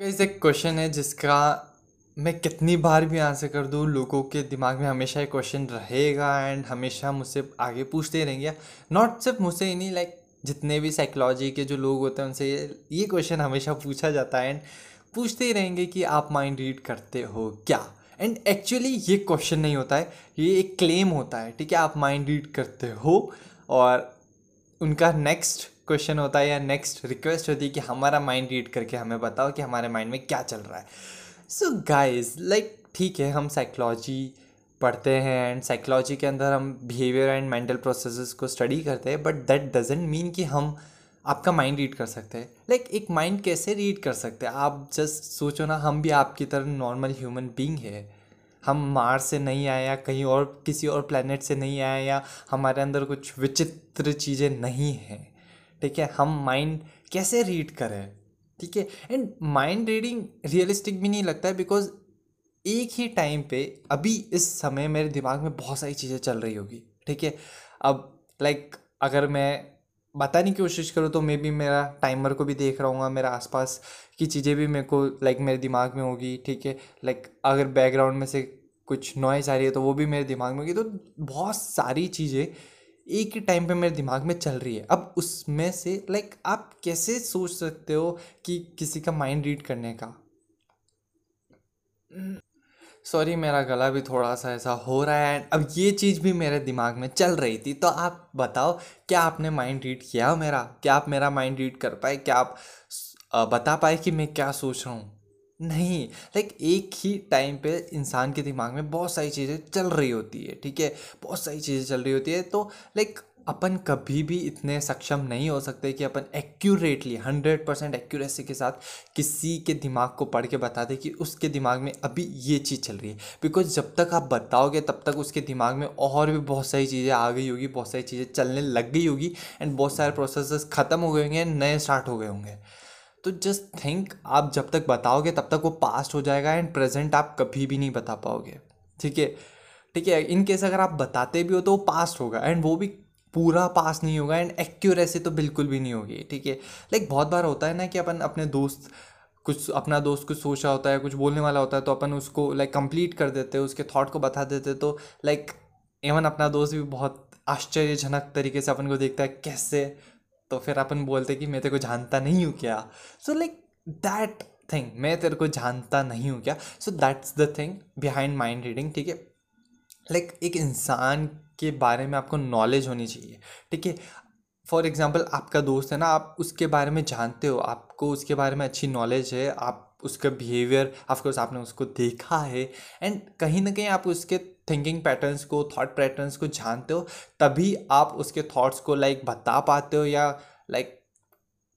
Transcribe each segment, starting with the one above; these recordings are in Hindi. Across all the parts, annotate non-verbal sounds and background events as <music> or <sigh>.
गाइस एक क्वेश्चन है जिसका मैं कितनी बार भी आंसर कर दूँ, लोगों के दिमाग में हमेशा एक क्वेश्चन रहेगा एंड हमेशा मुझसे आगे पूछते रहेंगे। नॉट सिर्फ़ मुझसे ही नहीं लाइक जितने भी साइकोलॉजी के जो लोग होते हैं, उनसे ये क्वेश्चन हमेशा पूछा जाता है एंड पूछते ही रहेंगे कि आप माइंड रीड करते हो क्या? एंड एक्चुअली ये क्वेश्चन नहीं होता है, ये एक क्लेम होता है, ठीक है? आप माइंड रीड करते हो और उनका नेक्स्ट क्वेश्चन होता है या नेक्स्ट रिक्वेस्ट होती है कि हमारा माइंड रीड करके हमें बताओ कि हमारे माइंड में क्या चल रहा है। सो गाइस लाइक ठीक है हम साइकोलॉजी पढ़ते हैं एंड साइकोलॉजी के अंदर हम बिहेवियर एंड मेंटल प्रोसेसेस को स्टडी करते हैं बट दैट डजेंट मीन कि हम आपका माइंड रीड कर सकते हैं। लाइक like, एक माइंड कैसे रीड कर सकते हैं? आप जस्ट सोचो ना हम भी आपकी तरह नॉर्मल ह्यूमन बींग है। हम मार्स से नहीं आए या कहीं और किसी और प्लानट से नहीं आए या हमारे अंदर कुछ विचित्र चीज़ें नहीं हैं। ठीक है हम माइंड कैसे रीड करें? ठीक है एंड माइंड रीडिंग रियलिस्टिक भी नहीं लगता है बिकॉज़ एक ही टाइम पे अभी इस समय मेरे दिमाग में बहुत सारी चीज़ें चल रही होगी। ठीक है अब लाइक like, अगर मैं बताने की कोशिश करूँ तो मे बी मेरा टाइमर को भी देख रहा हूँ मेरा आसपास की चीज़ें भी मेरे को लाइक like, मेरे दिमाग में होगी। ठीक है लाइक अगर बैकग्राउंड में से कुछ नॉइज़ आ रही है तो वो भी मेरे दिमाग में होगी। तो बहुत सारी चीज़ें एक ही टाइम पे मेरे दिमाग में चल रही है। अब उसमें से लाइक आप कैसे सोच सकते हो कि किसी का माइंड रीड करने का? सॉरी मेरा गला भी थोड़ा सा ऐसा हो रहा है। अब ये चीज़ भी मेरे दिमाग में चल रही थी। तो आप बताओ, क्या आपने माइंड रीड किया मेरा? क्या आप मेरा माइंड रीड कर पाए? क्या आप बता पाए कि मैं क्या सोच रहा हूँ? नहीं लाइक एक ही टाइम पे इंसान के दिमाग में बहुत सारी चीज़ें चल रही होती है, ठीक है? बहुत सारी चीज़ें चल रही होती है तो लाइक अपन कभी भी इतने सक्षम नहीं हो सकते कि अपन एक्यूरेटली हंड्रेड परसेंट एक्यूरेसी के साथ किसी के दिमाग को पढ़ के बता दें कि उसके दिमाग में अभी ये चीज़ चल रही है। बिकॉज़ जब तक आप बताओगे, तब तक उसके दिमाग में और भी बहुत सारी चीज़ें आ गई होगी, बहुत सारी चीज़ें चलने लग गई होगी एंड बहुत सारे प्रोसेस ख़त्म हो गए होंगे, नए स्टार्ट हो गए होंगे। तो जस्ट थिंक आप जब तक बताओगे तब तक वो पास्ट हो जाएगा एंड प्रेजेंट आप कभी भी नहीं बता पाओगे। ठीक है? ठीक है इन केस अगर आप बताते भी हो तो वो पास्ट होगा एंड वो भी पूरा पास नहीं होगा एंड एक्यूरेसी तो बिल्कुल भी नहीं होगी। ठीक है? लाइक बहुत बार होता है ना कि अपन अपने दोस्त, कुछ अपना दोस्त कुछ सोचा होता है, कुछ बोलने वाला होता है तो अपन उसको लाइक कंप्लीट कर देते हैं, उसके थॉट को बता देते तो लाइक इवन अपना दोस्त भी बहुत आश्चर्यजनक तरीके से अपन को देखता है, कैसे तो फिर अपन बोलते कि मैं तेरे को जानता नहीं हूँ क्या? सो लाइक दैट थिंग मैं तेरे को जानता नहीं हूँ क्या? So that's the thing behind mind reading ठीक है? लाइक एक इंसान के बारे में आपको नॉलेज होनी चाहिए, ठीक है? फॉर एग्ज़ाम्पल आपका दोस्त है ना, आप उसके बारे में जानते हो, आपको उसके बारे में अच्छी नॉलेज है, आप उसका बिहेवियर ऑफकोर्स आपने उसको देखा है एंड कहीं ना कहीं आप उसके थिंकिंग पैटर्न्स को थॉट पैटर्न्स को जानते हो, तभी आप उसके थॉट्स को लाइक बता पाते हो या लाइक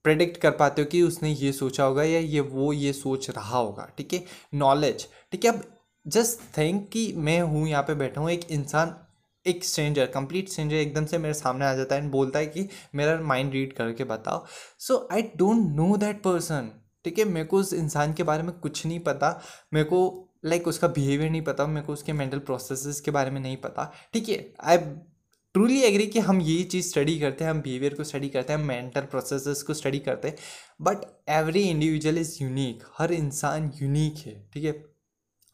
प्रेडिक्ट कर पाते हो कि उसने ये सोचा होगा या ये वो ये सोच रहा होगा, ठीक है? नॉलेज ठीक है? अब जस्ट थिंक कि मैं हूँ, यहाँ पे बैठा हूँ, एक इंसान, एक स्ट्रेंजर कंप्लीट स्ट्रेंजर एकदम से मेरे सामने आ जाता है एंड बोलता है कि मेरा माइंड रीड करके बताओ। So I don't know that person ठीक है? मेरे को उस इंसान के बारे में कुछ नहीं पता, मेरे को लाइक उसका बिहेवियर नहीं पता, मेरे को उसके मेंटल प्रोसेसेस के बारे में नहीं पता। ठीक है आई ट्रूली एग्री कि हम ये चीज़ स्टडी करते हैं, हम बिहेवियर को स्टडी करते हैं, हम मेंटल प्रोसेसेस को स्टडी करते हैं but every individual is unique हर इंसान यूनिक है, ठीक है?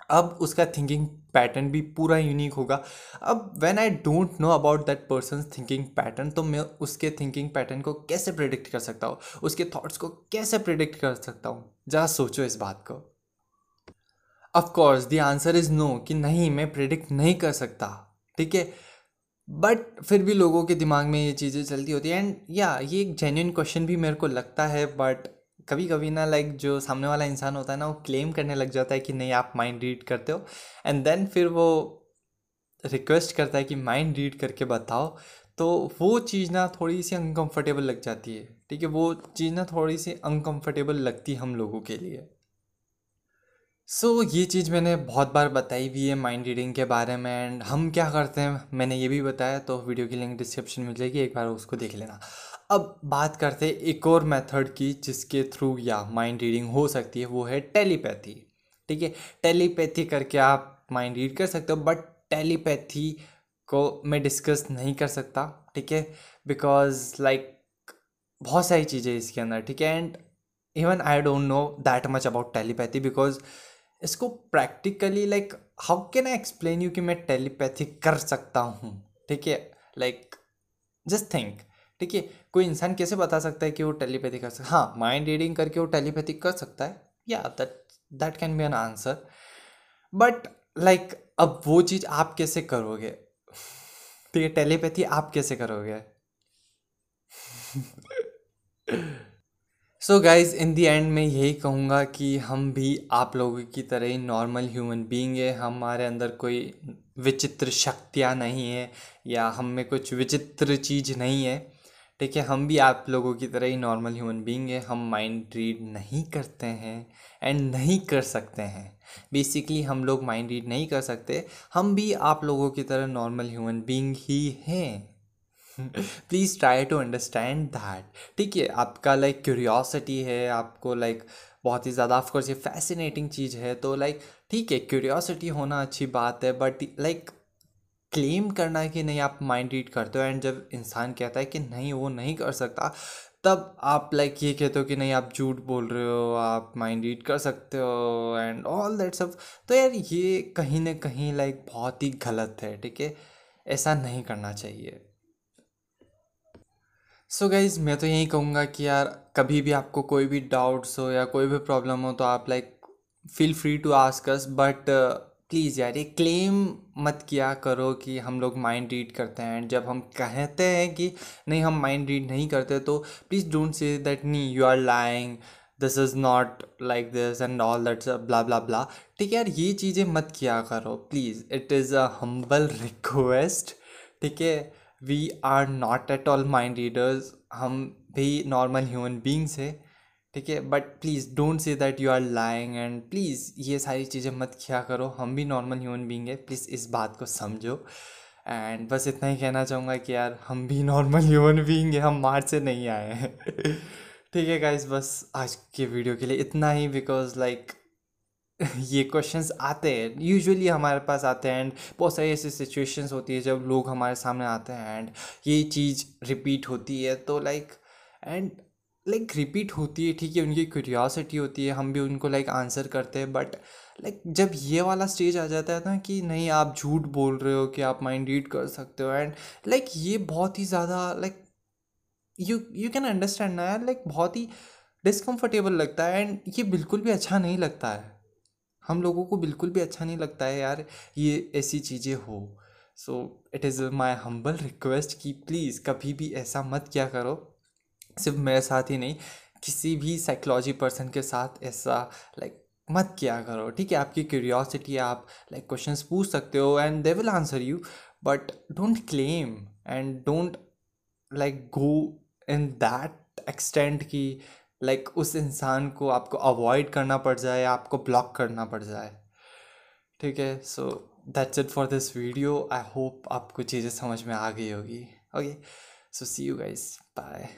अब उसका थिंकिंग पैटर्न भी पूरा यूनिक होगा। अब when I don't know about that person thinking pattern तो मैं उसके थिंकिंग पैटर्न को कैसे प्रिडिक्ट कर सकता हूँ? उसके थॉट्स को कैसे प्रिडिक्ट कर सकता हूँ? जरा सोचो इस बात को। Of course the answer is no कि नहीं, मैं प्रिडिक्ट नहीं कर सकता, ठीक है? बट फिर भी लोगों के दिमाग में ये चीज़ें चलती होती हैं। एंड या ये एक जेन्यून क्वेश्चन भी मेरे को लगता है बट कभी कभी ना लाइक जो सामने वाला इंसान होता है ना, वो क्लेम करने लग जाता है कि नहीं, आप माइंड रीड करते हो। एंड देन फिर वो रिक्वेस्ट करता है कि माइंड रीड करके बताओ। तो वो चीज़ ना थोड़ी सी अनकम्फर्टेबल लग जाती है, ठीक है? वो चीज़ ना थोड़ी सी अनकम्फर्टेबल लगती है हम लोगों के लिए। सो so, ये चीज़ मैंने बहुत बार बताई भी है माइंड रीडिंग के बारे में एंड हम क्या करते हैं मैंने ये भी बताया तो वीडियो की लिंक डिस्क्रिप्शन में जाएगी एक बार उसको देख लेना। अब बात करते हैं एक और मेथड की जिसके थ्रू या माइंड रीडिंग हो सकती है वो है टेलीपैथी ठीक है टेलीपैथी करके आप माइंड रीड कर सकते हो बट टेलीपैथी को मैं डिस्कस नहीं कर सकता ठीक है? बिकॉज़ लाइक बहुत सारी चीज़ें इसके अंदर ठीक है? And even I don't know that much about telepathy because इसको practically like how can I explain you कि मैं टेलीपैथी कर सकता हूँ? ठीक है? लाइक जस्ट थिंक ठीक है? कोई इंसान कैसे बता सकता है कि वो टेलीपैथी कर सकता हाँ माइंड रीडिंग करके वो टेलीपैथी कर सकता है। या that that can be an answer but like अब वो चीज़ आप कैसे करोगे? ठीक है टेलीपैथी आप कैसे करोगे? <laughs> So guys in the and मैं यही कहूँगा कि हम भी आप लोगों की तरह ही नॉर्मल ह्यूमन बींग है। हमारे अंदर कोई विचित्र शक्तियाँ नहीं है या हम में कुछ विचित्र चीज़ नहीं है। ठीक है, हम भी आप लोगों की तरह ही नॉर्मल ह्यूमन बींग है। हम माइंड रीड नहीं करते हैं एंड नहीं कर सकते हैं। बेसिकली हम लोग माइंड रीड नहीं कर सकते। हम भी आप लोगों की तरह नॉर्मल ह्यूमन बींग ही हैं। Please try to understand that ठीक है, आपका लाइक क्यूरियोसिटी है, आपको लाइक बहुत ही ज़्यादा ऑफकोर्स ये फैसिनेटिंग चीज़ है तो लाइक ठीक है क्यूरियोसिटी होना अच्छी बात है बट लाइक क्लेम करना कि नहीं, आप माइंड रीड करते हो एंड जब इंसान कहता है कि नहीं, वो नहीं कर सकता, तब आप लाइक ये कहते हो कि नहीं, आप झूठ बोल रहे हो, आप माइंड रीड कर सकते हो एंड ऑल दैट सब तो यार ये कहीं ना कहीं लाइक बहुत ही गलत है, ठीक है? ऐसा नहीं करना चाहिए। सो so गाइज़ मैं तो यही कहूँगा कि यार, कभी भी आपको कोई भी डाउट्स हो या कोई भी प्रॉब्लम हो तो आप like feel free to ask us but please यार, ये क्लेम मत किया करो कि हम लोग माइंड रीड करते हैं। जब हम कहते हैं कि नहीं, हम माइंड रीड नहीं करते तो please don't say that knee you are lying this is not like this and all that's blah blah blah ठीक है यार, ये चीज़ें मत किया करो please it is a humble request ठीक है? We are not at all mind readers हम भी नॉर्मल ह्यूमन बींग्स है ठीक है? But please don't say that you are lying and please ये सारी चीज़ें मत किया करो। हम भी नॉर्मल ह्यूमन बींग है। प्लीज़ इस बात को समझो। एंड बस इतना ही कहना चाहूँगा कि यार हम भी नॉर्मल ह्यूमन बींग है। हम मार्च से नहीं आए हैं। <laughs> ठीक है गाइज़ बस आज के वीडियो के लिए इतना ही बिकॉज़ लाइक like, <laughs> ये क्वेश्चंस आते हैं। यूजुअली हमारे पास आते हैं एंड बहुत सारी ऐसी सिचुएशंस होती है जब लोग हमारे सामने आते हैं एंड ये चीज़ रिपीट होती है तो लाइक एंड लाइक रिपीट होती है, ठीक है, उनकी क्यूरियोसिटी होती है, हम भी उनको लाइक आंसर करते हैं बट लाइक जब ये वाला स्टेज आ जाता है ना कि नहीं, आप झूठ बोल रहे हो कि आप माइंड रीड कर सकते हो एंड लाइक ये बहुत ही ज़्यादा like you you can understand ना यार लाइक बहुत ही डिसकम्फर्टेबल लगता है एंड ये बिल्कुल भी अच्छा नहीं लगता है। हम लोगों को बिल्कुल भी अच्छा नहीं लगता है यार ये ऐसी चीज़ें हो। So it is my humble request कि प्लीज़ कभी भी ऐसा मत क्या करो। सिर्फ़ मेरे साथ ही नहीं किसी भी साइकोलॉजी पर्सन के साथ ऐसा लाइक like, मत किया करो। ठीक है आपकी क्यूरियोसिटी आप लाइक like, क्वेश्चंस पूछ सकते हो and they will answer you but don't claim and don't like go in that extent की लाइक like, उस इंसान को आपको अवॉइड करना पड़ जाए आपको ब्लॉक करना पड़ जाए। ठीक है? So that's it for this video I hope आपको चीज़ें समझ में आ गई होगी। Okay so see you guys bye